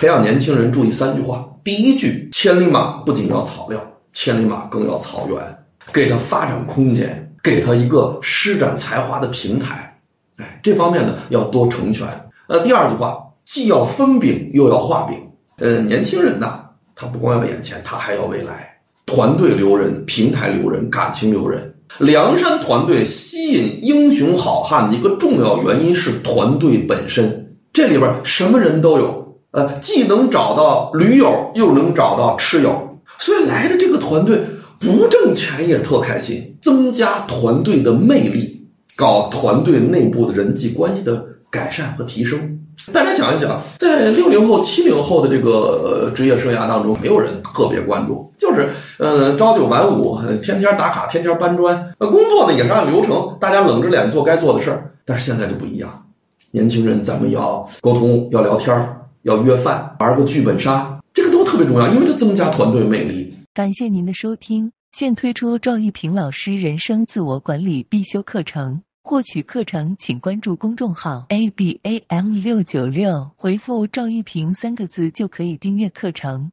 培养年轻人注意三句话：第一句，千里马不仅要草料，千里马更要草原，给他发展空间，给他一个施展才华的平台。哎，这方面呢要多成全。呃，第二句话，既要分饼又要画饼。呃，年轻人呐，他不光要眼前，他还要未来。团队留人，平台留人，感情留人。梁山团队吸引英雄好汉的一个重要原因是团队本身，这里边什么人都有，呃，既能找到驴友，又能找到吃友，所以来的这个团队不挣钱也特开心，增加团队的魅力，搞团队内部的人际关系的改善和提升。大家想一想，在六零后、七零后的这个职业生涯当中，没有人特别关注，就是呃朝九晚五，天天打卡，天天搬砖。呃，工作呢也是按流程，大家冷着脸做该做的事儿。但是现在就不一样，年轻人咱们要沟通，要聊天儿要约饭，玩个剧本杀，这个都特别重要，因为它增加团队魅力。感谢您的收听，现推出赵玉平老师人生自我管理必修课程。获取课程，请关注公众号 a b a m 六九六，回复赵玉平三个字就可以订阅课程。